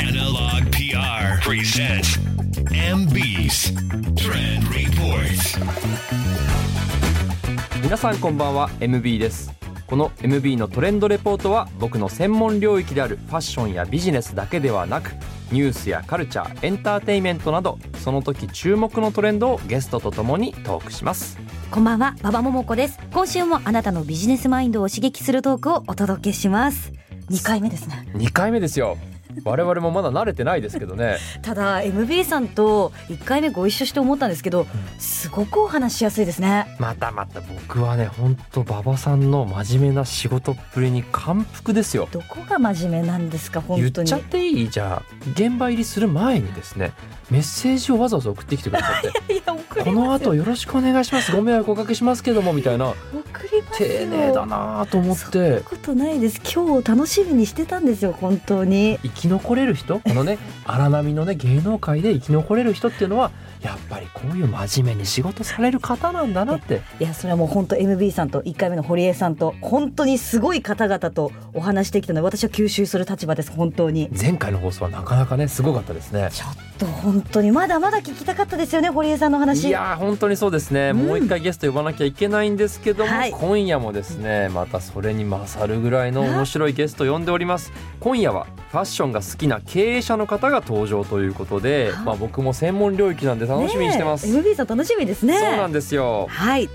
Analog PR presents MB's Trend Report. 皆さんこんばんは MB ですこの MB のトレンドレポートは僕の専門領域であるファッションやビジネスだけではなくニュースやカルチャーエンターテインメントなどその時注目のトレンドをゲストとともにトークしますこんばんは、馬場ももこです。今週もあなたのビジネスマインドを刺激するトークをお届けします。2回目ですね。2回目ですよ我々もまだ慣れてないですけどねただ MB さんと1回目ご一緒して思ったんですけど、すごくお話しやすいですね。またまた僕はねほんと馬場さんの真面目な仕事っぷりに感服ですよどこが真面目なんですか本当に言っちゃ。っていい？じゃあ現場入りする前にですねメッセージをわざわざ送ってきてくださって いやこの。後よろしくお願いしますご迷惑おかけしますけどもみたいな送りますよ。丁寧だなと思っそんなてことないです。今日楽しみにしてたんですよ本当に。生き残れる人？このね荒波のね芸能界で生き残れる人っていうのはやっぱりこういう真面目に仕事される方なんだなって。いやそれはもう本当 MB さんと1回目の堀江さんと本当にすごい方々とお話してきたので私は吸収する立場です本当に。前回の放送はなかなかねすごかったですね。ちょっと本当にまだまだ聞きたかったですよね堀江さんの話。いやー本当にそうですね、うんもう一回ゲスト呼ばなきゃいけないんですけども、はい今夜もですねまたそれに勝るぐらいの面白いゲスト呼んでおります今夜はファッションが好きな経営者の方が登場ということで、はいまあ、僕も専門領域なんで楽しみにしてます、ねえ MB さん楽しみですね。そうなんですよはい。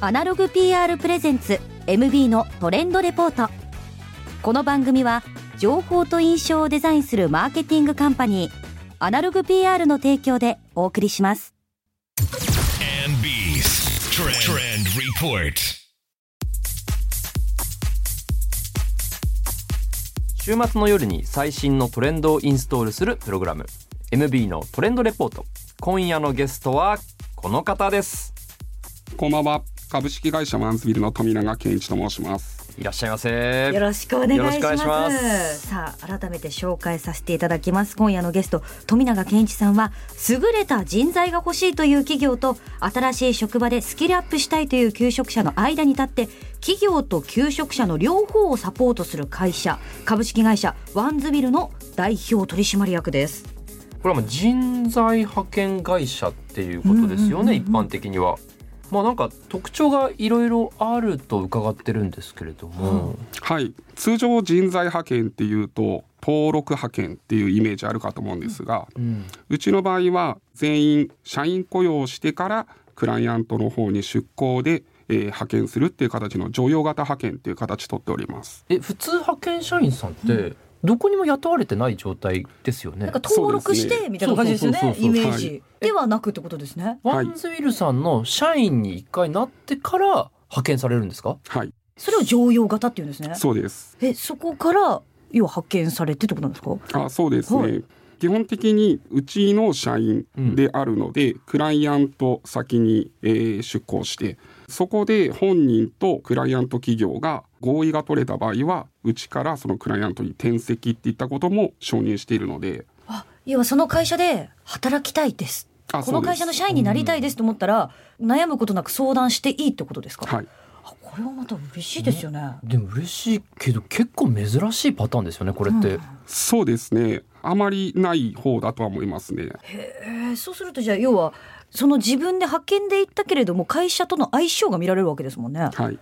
アナログ PR プレゼンツ MB のトレンドレポート。この番組は情報と印象をデザインするマーケティングカンパニーアナログ PR の提供でお送りします。Trend. 週末の夜に最新のトレンドをインストールするプログラム MB のトレンドレポート今夜のゲストはこの方ですこんばんは。株式会社マンズビルの富永健一と申します。いらっしゃいませよろしくお願いします。ますさあ改めて紹介させていただきます。今夜のゲスト富永健一さんは優れた人材が欲しいという企業と新しい職場でスキルアップしたいという求職者の間に立って企業と求職者の両方をサポートする会社株式会社ワンズビルの代表取締役です。これはもう人材派遣会社っていうことですよね、一般的には。まあなんか特徴がいろいろあると伺ってるんですけれども、はい。通常人材派遣っていうと登録派遣っていうイメージあるかと思うんですが、うんうちの場合は全員社員雇用してからクライアントの方に出向で、えー派遣するっていう形の常用型派遣っていう形取っております。え普通派遣社員さんってどこにも雇われてない状態ですよねなんか登録してみたいな感じですよねイメージではなくってことですね。ワンズウィルさんの社員に一回なってから派遣されるんですか？はい。それを常用型っていうんですね。そうです。えそこから要は発見されてってことなんですか？あそうですね、はい基本的にうちの社員であるので、クライアント先に、えー出向してそこで本人とクライアント企業が合意が取れた場合はうちからそのクライアントに転籍っていったことも承認しているので。あ要はその会社で働きたいです。あこの会社の社員になりたいですと思ったら、悩むことなく相談していいってことですか？はい。あこれはまた嬉しいですよね。でも嬉しいけど結構珍しいパターンですよねこれって、うん。そうですね。あまりない方だとは思いますね。えーそうするとじゃあ要はその自分で派遣で行ったけれども会社との相性が見られるわけですもんね。はい。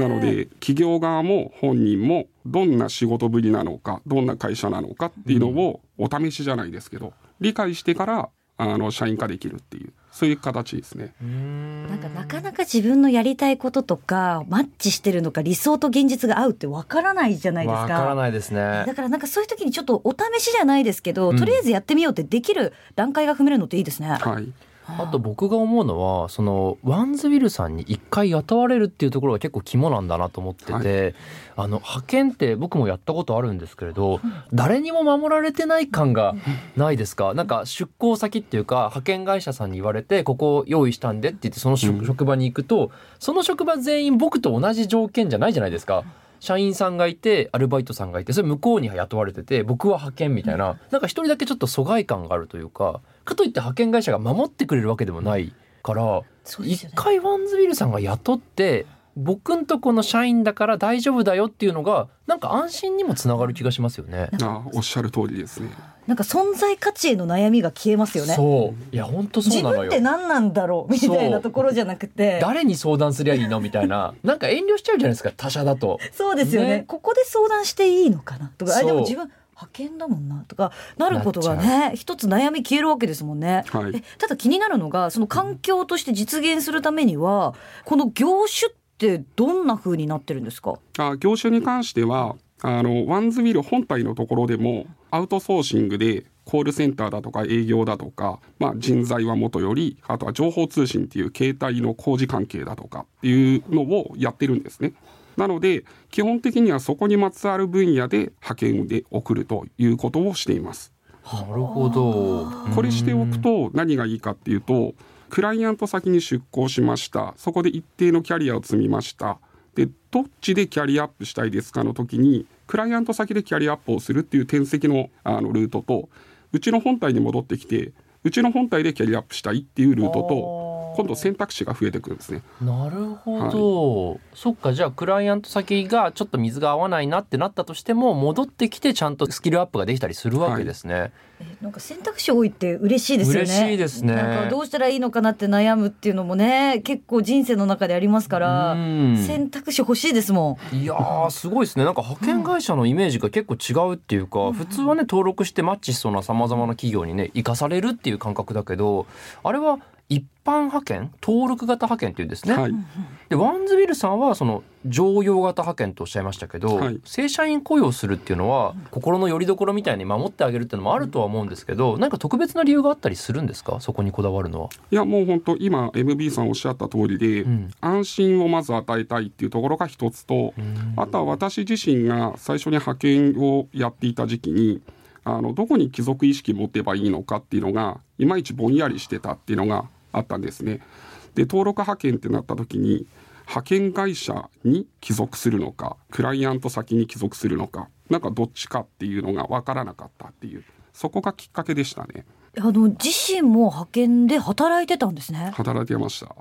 なので企業側も本人もどんな仕事ぶりなのかどんな会社なのかっていうのをお試しじゃないですけど理解してからあの社員化できるっていうそういう形ですね。なんかなかなか自分のやりたいこととかマッチしてるのか理想と現実が合うってわからないじゃないですか。わからないですねだからなんかそういう時にちょっとお試しじゃないですけど、うんとりあえずやってみようってできる段階が踏めるのっていいですね。はい、あと僕が思うのはそのワンズウィルさんに一回雇われるっていうところが結構肝なんだなと思ってて、はあの派遣って僕もやったことあるんですけれど誰にも守られてない感がないですか？なんか出向先っていうか派遣会社さんに言われてここ用意したんでって言ってその職,、うん。職場に行くとその職場全員僕と同じ条件じゃないじゃないですか。社員さんがいてアルバイトさんがいてそれ向こうに雇われてて僕は派遣みたいな。なんか一人だけちょっと疎外感があるというかかといって派遣会社が守ってくれるわけでもないから一回ワンズビルさんが雇って僕んとこの社員だから大丈夫だよっていうのがなんか安心にもつながる気がしますよね。あおっしゃる通りですね。なんか存在価値への悩みが消えますよね。そう。いや本当そう自なのよ。分って何なんだろうみたいなところじゃなくて。誰に相談すりゃいいのみたいな。なんか遠慮しちゃうじゃないですか。他社だと。そうですよね。ね。ここで相談していいのかなとか。あでも自分派遣だもんなとかなることがね一つ悩み消えるわけですもんね。はいえただ気になるのがその環境として実現するためにはこの業種ってどんな風になってるんですか？あ業種に関してはあのワンズビル本体のところでもアウトソーシングでコールセンターだとか営業だとか、まあ、人材はもとよりあとは情報通信っていう携帯の工事関係だとかっていうのをやってるんですね。なので基本的にはそこにまつわる分野で派遣で送るということをしています。なるほど。これしておくと何がいいかっていうとクライアント先に出向しました。そこで一定のキャリアを積みました。でどっちでキャリアアップしたいですかの時にクライアント先でキャリアアップをするっていう転籍のあのルートとうちの本体に戻ってきてうちの本体でキャリアアップしたいっていうルートと今度選択肢が増えてくるんですね。なるほど、そっかじゃあクライアント先がちょっと水が合わないなってなったとしても戻ってきてちゃんとスキルアップができたりするわけですね、えなんか選択肢多いって嬉しいですよね。嬉しいですねなんかどうしたらいいのかなって悩むっていうのもね結構人生の中でありますからうん。選択肢欲しいですもん。いやーすごいですね。なんか派遣会社のイメージが結構違うっていうか、普通はね登録してマッチしそうなさまざまな企業にね生かされるっていう感覚だけどあれは一般派遣登録型派遣っていうんですね、はい、でワンズビルさんはその常用型派遣とおっしゃいましたけど、はい。正社員雇用するっていうのは心の拠り所みたいに守ってあげるっていうのもあるとは思うんですけど何か特別な理由があったりするんですか？そこにこだわるのは。いやもう本当今 MB さんおっしゃった通りで、ん。安心をまず与えたいっていうところが一つと、あとは私自身が最初に派遣をやっていた時期にあのどこに帰属意識持てばいいのかっていうのがいまいちぼんやりしてたっていうのがあったんですね。で登録派遣ってなった時に派遣会社に帰属するのかクライアント先に帰属するのかなんかどっちかっていうのが分からなかったっていうそこがきっかけでしたねあの自身も派遣で働いてたんですね。働いてました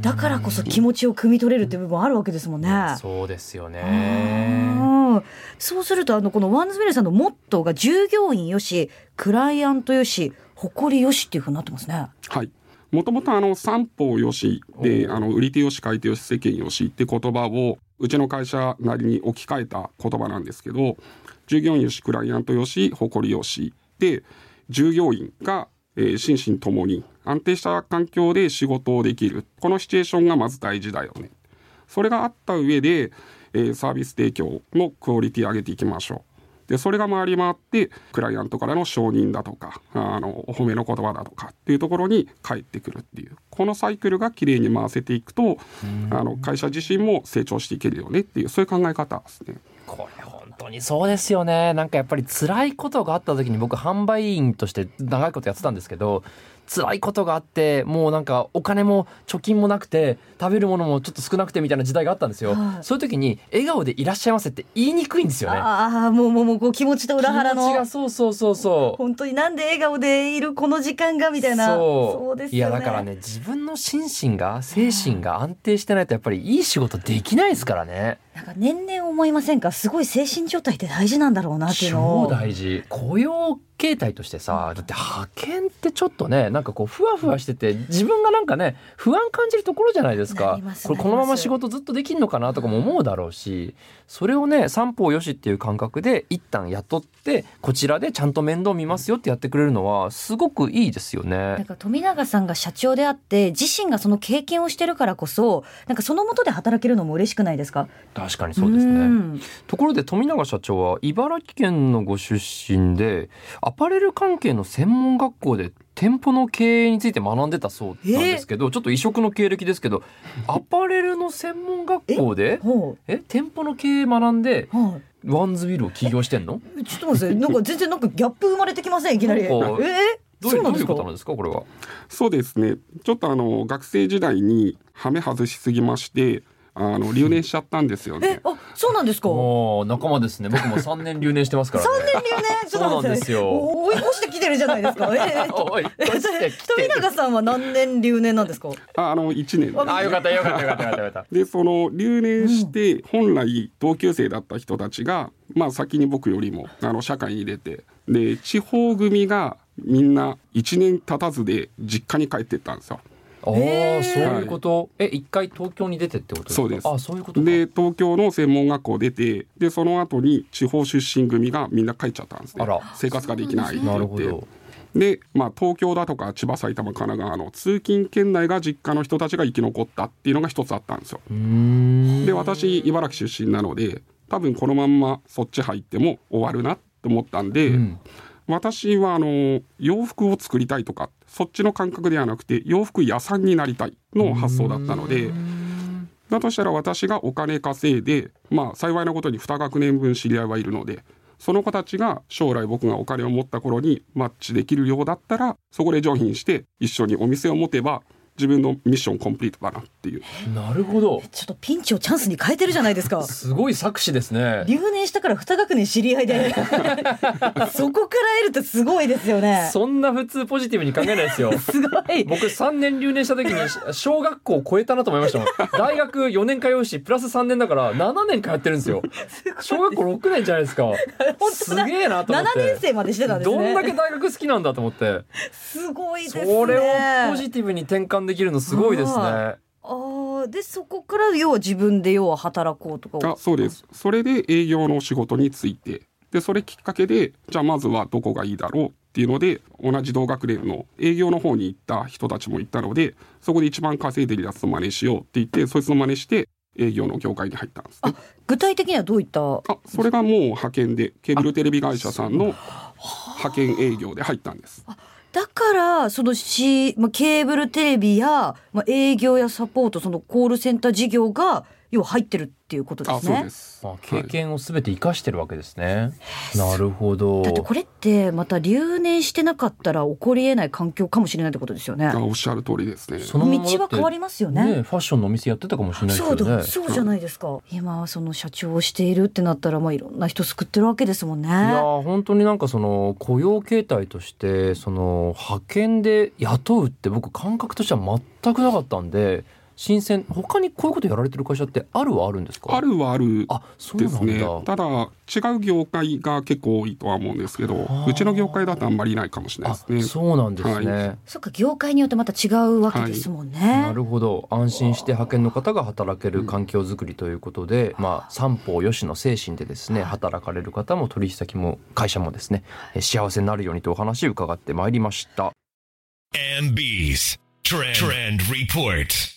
だからこそ気持ちを汲み取れるっていう部分あるわけですもんね。そうですよね。うんそうするとあのこのワンズベルさんのモットーが従業員よしクライアントよし誇りよしっていうふうになってますね。はい。もともとあの三方よしで、あの売り手よし買い手よし世間よしって言葉をうちの会社なりに置き換えた言葉なんですけど、従業員よしクライアントよし誇りよしで従業員が、えー心身ともに安定した環境で仕事をできるこのシチュエーションがまず大事だよね。それがあった上で、えーサービス提供のクオリティ上げていきましょう。でそれが回り回ってクライアントからの承認だとかあのお褒めの言葉だとかっていうところに返ってくるっていうこのサイクルがきれいに回せていくとあの会社自身も成長していけるよねっていうそういう考え方ですね。こ当にそうですよね。なんかやっぱり辛いことがあった時に僕販売員として長いことやってたんですけど辛いことがあってもうなんかお金も貯金もなくて食べるものもちょっと少なくてみたいな時代があったんですよ、はい。そういう時に笑顔でいらっしゃいませって言いにくいんですよね。ああもうもうもうこう気持ちと裏腹気持ちがのそうそうそうそう。本当になんで笑顔でいるこの時間がみたいな。そうですよね。いやだからね自分の心身が精神が安定してないとやっぱりいい仕事できないですからね。なんか年々思いませんか？すごい精神状態って大事なんだろうなっていうのを。超大事。雇用形態としてさだって派遣ってちょっとねなんかこうふわふわしてて自分がなんかね不安感じるところじゃないですなかこれこのまま仕事ずっとできんのかなとかも思うだろうしそれをね三方よしっていう感覚で一旦雇ってこちらでちゃんと面倒見ますよってやってくれるのはすごくいいですよなんね。か富永さんが社長であって自身がその経験をしてるからこそなんかそのもとで働けるのも嬉しくないですか？確かにそうですね。ん。ところで富永社長は茨城県のご出身でアパレル関係の専門学校で店舗の経営について学んでたそうなんですけど、ちょっと異色の経歴ですけどアパレルの専門学校でほえ？店舗の経営学んでワンズビルを起業してんの？ちょっと待ってなんか全然なんかギャップ生まれてきません？いきなり。え？ー、どういうどそうなんですか？ういうことなんですか？これは。そうですね。ちょっとあの学生時代にハメ外しすぎましてあの留年しちゃったんですよえね。あそうなんですか？もう仲間ですね僕も3年留年してますからね3年留年？そうなんですよお追い越してきてるじゃないですか。えおいえ越してきて富永さんは何年留年なんですか？ああの1年あよかったよかったよかったよかったよかったでその留年して本来同級生だった人たちが、まあ、先に僕よりもあの社会に出てで地方組がみんな1年経たずで実家に帰ってったんですよ。ああそういうこと？え一回東京に出てってことですか？そうです。あそういうことか。で東京の専門学校出てでその後に地方出身組がみんな帰っちゃったんですね。あら。生活ができないってな言って。るほど。で、まあ、東京だとか千葉埼玉神奈川の通勤圏内が実家の人たちが生き残ったっていうのが一つあったんですよ。で私茨城出身なので多分このまんまそっち入っても終わるなと思ったんで、うん。私はあの洋服を作りたいとかそっちの感覚ではなくて洋服屋さんになりたいの発想だったのでだとしたら私がお金稼いでまあ幸いなことに2学年分知り合いはいるのでその子たちが将来僕がお金を持った頃にマッチできるようだったらそこで上品して一緒にお店を持てば自分のミッションコンプリートだなっていう。なるほど。ちょっとピンチをチャンスに変えてるじゃないですか。すごい作詞ですね。留年したから二学年知り合いで。そこから得るってすごいですよね。そんな普通ポジティブに考えないですよ。すごい。僕3年留年した時に小学校を超えたなと思いましたもん。大学4年通うしプラス3年だから7年通ってるんですよ。小学校6年じゃないですか。すげえなと思って。7年生までしてたんですね。どんだけ大学好きなんだと思って。すごいですね。それをポジティブに転換できるのすごいですね。はああでそこから要は自分で要は働こうとかあそうです。それで営業の仕事に就いて。でそれきっかけでじゃあまずはどこがいいだろうっていうので同じ同学年の営業の方に行った人たちもいたのでそこで一番稼いでるやつの真似しようって言ってそいつの真似して営業の業界に入ったんです。ね具体的にはどういった？あそれがもう派遣でケーブルテレビ会社さんの派遣営業で入ったんですだからその C、まあ、ケーブルテレビや、まあ、営業やサポートそのコールセンター事業が要は入ってるっていうことであすね。そうです。まあ、経験をすべて生かしてるわけですね、なるほど。だってこれってまた留年してなかったら起こりえない環境かもしれないってことですよね。あおっしゃる通りですね。その道は変わりますよね。ねファッションのお店やってたかもしれないですそうけどね。だそうじゃないですか。今はその社長をしているってなったらまあいろんな人救ってるわけですもんね。いやー本当になんかその雇用形態としてその派遣で雇うって僕感覚としては全くなかったんで新鮮。他にこういうことやられてる会社ってあるはあるんですか？あるはあるあそうですなんだ、ね。ただ違う業界が結構多いとは思うんですけどうちの業界だとあんまりいないかもしれないあですね。そうなんですね、はそっか業界によってまた違うわけですもんね。なるほど。安心して派遣の方が働ける環境づくりということで、まあ三方よしの精神でですね働かれる方も取引先も会社もですねえ幸せになるようにとお話を伺ってまいりました。MB's Trend, Trend Report.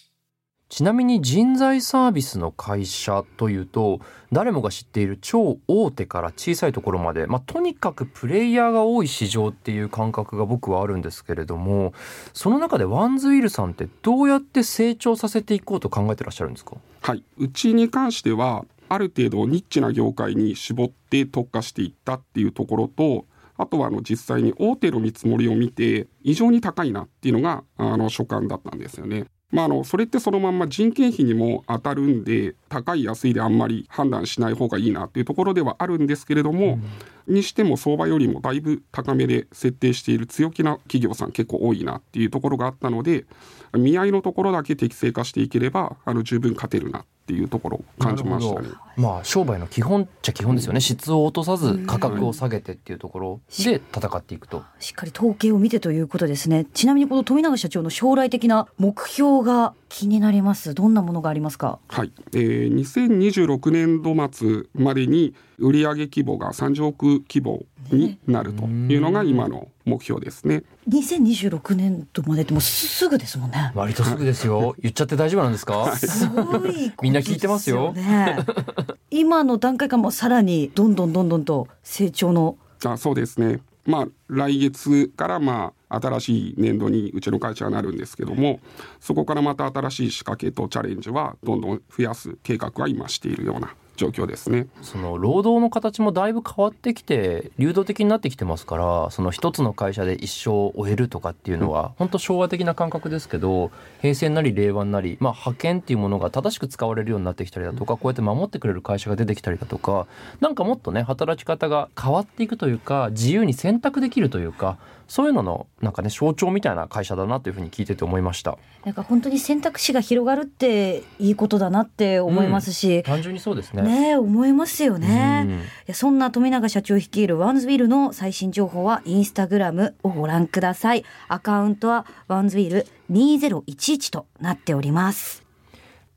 ちなみに人材サービスの会社というと誰もが知っている超大手から小さいところまで、まあ、とにかくプレイヤーが多い市場っていう感覚が僕はあるんですけれどもその中でワンズウィルさんってどうやって成長させていこうと考えてらっしゃるんですか？はい、うちに関してはある程度ニッチな業界に絞って特化していったっていうところとあとはあの実際に大手の見積もりを見て異常に高いなっていうのがあの所感だったんですよね。まあ、あのそれってそのまんま人件費にも当たるんで高い安いであんまり判断しない方がいいなっていうところではあるんですけれども、にしても相場よりもだいぶ高めで設定している強気な企業さん結構多いなっていうところがあったので見合いのところだけ適正化していければあの十分勝てるなっていうところを感じましたね。まあ商売の基本っちゃ基本ですよね、質を落とさず価格を下げてっていうところで戦っていくと、しっかり統計を見てということですね。ちなみにこの富永社長の将来的な目標が気になります。どんなものがありますか？はい、えー、2026年度末までに売上規模が30億規模になるというのが今の目標ですね。2026年度までってもうすぐですもんね。割とすぐですよ言っちゃって大丈夫なんですか、すごいみんな聞いてますよね。今の段階からもうさらにどんどんどんどんと成長のあそうですね。まあ来月からまあ新しい年度にうちの会社はなるんですけどもそこからまた新しい仕掛けとチャレンジはどんどん増やす計画は今しているような状況ですね。その労働の形もだいぶ変わってきて流動的になってきてますからその一つの会社で一生を終えるとかっていうのは本当昭和的な感覚ですけど平成なり令和なり、まあ、派遣っていうものが正しく使われるようになってきたりだとかこうやって守ってくれる会社が出てきたりだとかなんかもっとね働き方が変わっていくというか自由に選択できるというかそういうののなんかね象徴みたいな会社だなというふうに聞いてて思いました。なんか本当に選択肢が広がるっていいことだなって思いますし、単純にそうですねねえ思いますよね、うん。いやそんな富永社長率いるワンズビルの最新情報はインスタグラムをご覧ください。アカウントはワンズビル2011となっております。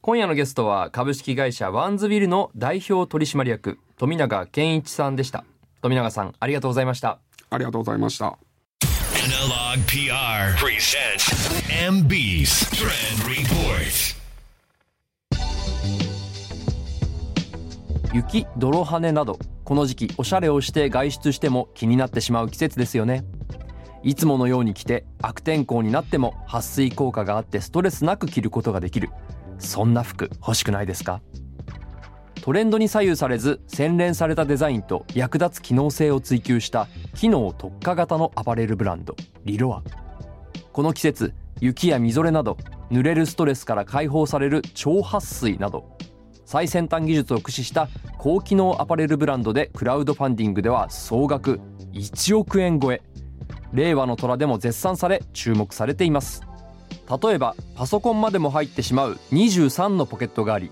今夜のゲストは株式会社ワンズビルの代表取締役富永健一さんでした。富永さんありがとうございました。ありがとうございました。Analog PR presents MB's Trend Report. 雪泥跳ねなどこの時期おしゃれをして外出しても気になってしまう季節ですよね。いつものように着て悪天候になっても撥水効果があってストレスなく着ることができる。そんな服欲しくないですか？トレンドに左右されず洗練されたデザインと役立つ機能性を追求した機能特化型のアパレルブランドリロア。この季節雪やみぞれなど濡れるストレスから解放される超撥水など最先端技術を駆使した高機能アパレルブランドでクラウドファンディングでは総額1億円超え令和の虎でも絶賛され注目されています。例えばパソコンまでも入ってしまう23のポケットがあり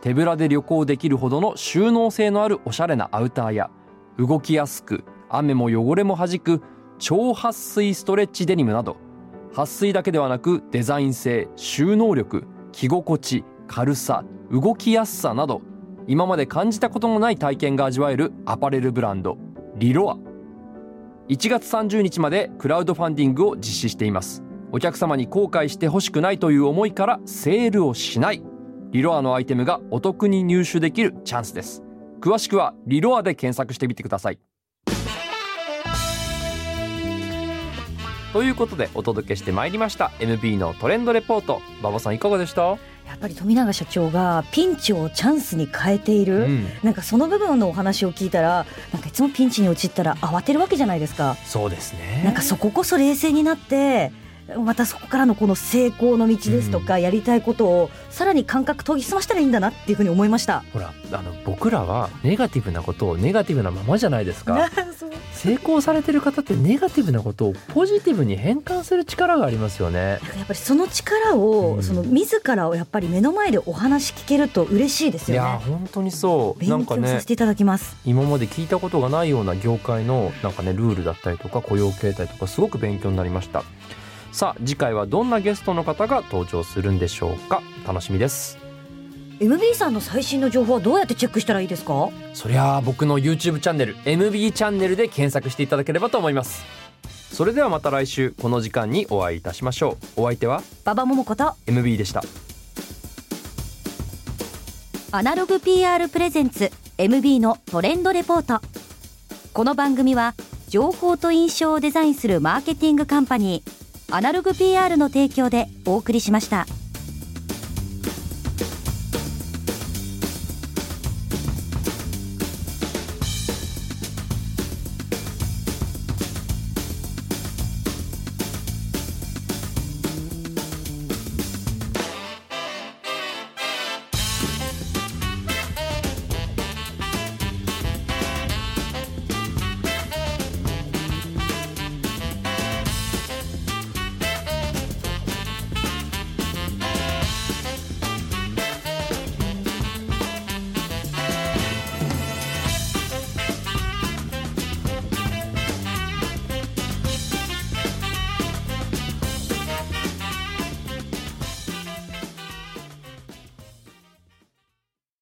手ぶらで旅行できるほどの収納性のあるおしゃれなアウターや動きやすく雨も汚れも弾く超撥水ストレッチデニムなど撥水だけではなくデザイン性収納力着心地軽さ動きやすさなど今まで感じたことのない体験が味わえるアパレルブランドリロア。1月30日までクラウドファンディングを実施しています。お客様に後悔してほしくないという思いからセールをしない。リロアのアイテムがお得に入手できるチャンスです。詳しくはリロアで検索してみてください。ということでお届けしてまいりました。MB のトレンドレポート。馬場さんいかがでした、やっぱり富永社長がピンチをチャンスに変えている、うん。なんかその部分のお話を聞いたらなんかいつもピンチに陥ったら慌てるわけじゃないですか。そうですね。なんかそここそ冷静になってまたそこからのこの成功の道ですとか、やりたいことをさらに感覚研ぎ澄ましたらいいんだなっていうふうに思いました。ほらあの僕らはネガティブなことをネガティブなままじゃないですか。成功されてる方ってネガティブなことをポジティブに変換する力がありますよね。やっぱりその力を、うん。その自らをやっぱり目の前でお話聞けると嬉しいですいよね。や本当にそう。勉強させていただきます。今まで聞いたことがないような業界のなんかねルールだったりとか雇用形態とかすごく勉強になりましたさあ次回はどんなゲストの方が登場するんでしょうか？楽しみです。MB さんの最新の情報はどうやってチェックしたらいいですか？そりゃあ僕の YouTube チャンネル MB チャンネルで検索していただければと思います。それではまた来週この時間にお会いいたしましょう。お相手は？馬場桃子と MB でした。アナログ PR プレゼンツ MB のトレンドレポート。この番組は情報と印象をデザインするマーケティングカンパニーアナログ PR の提供でお送りしました。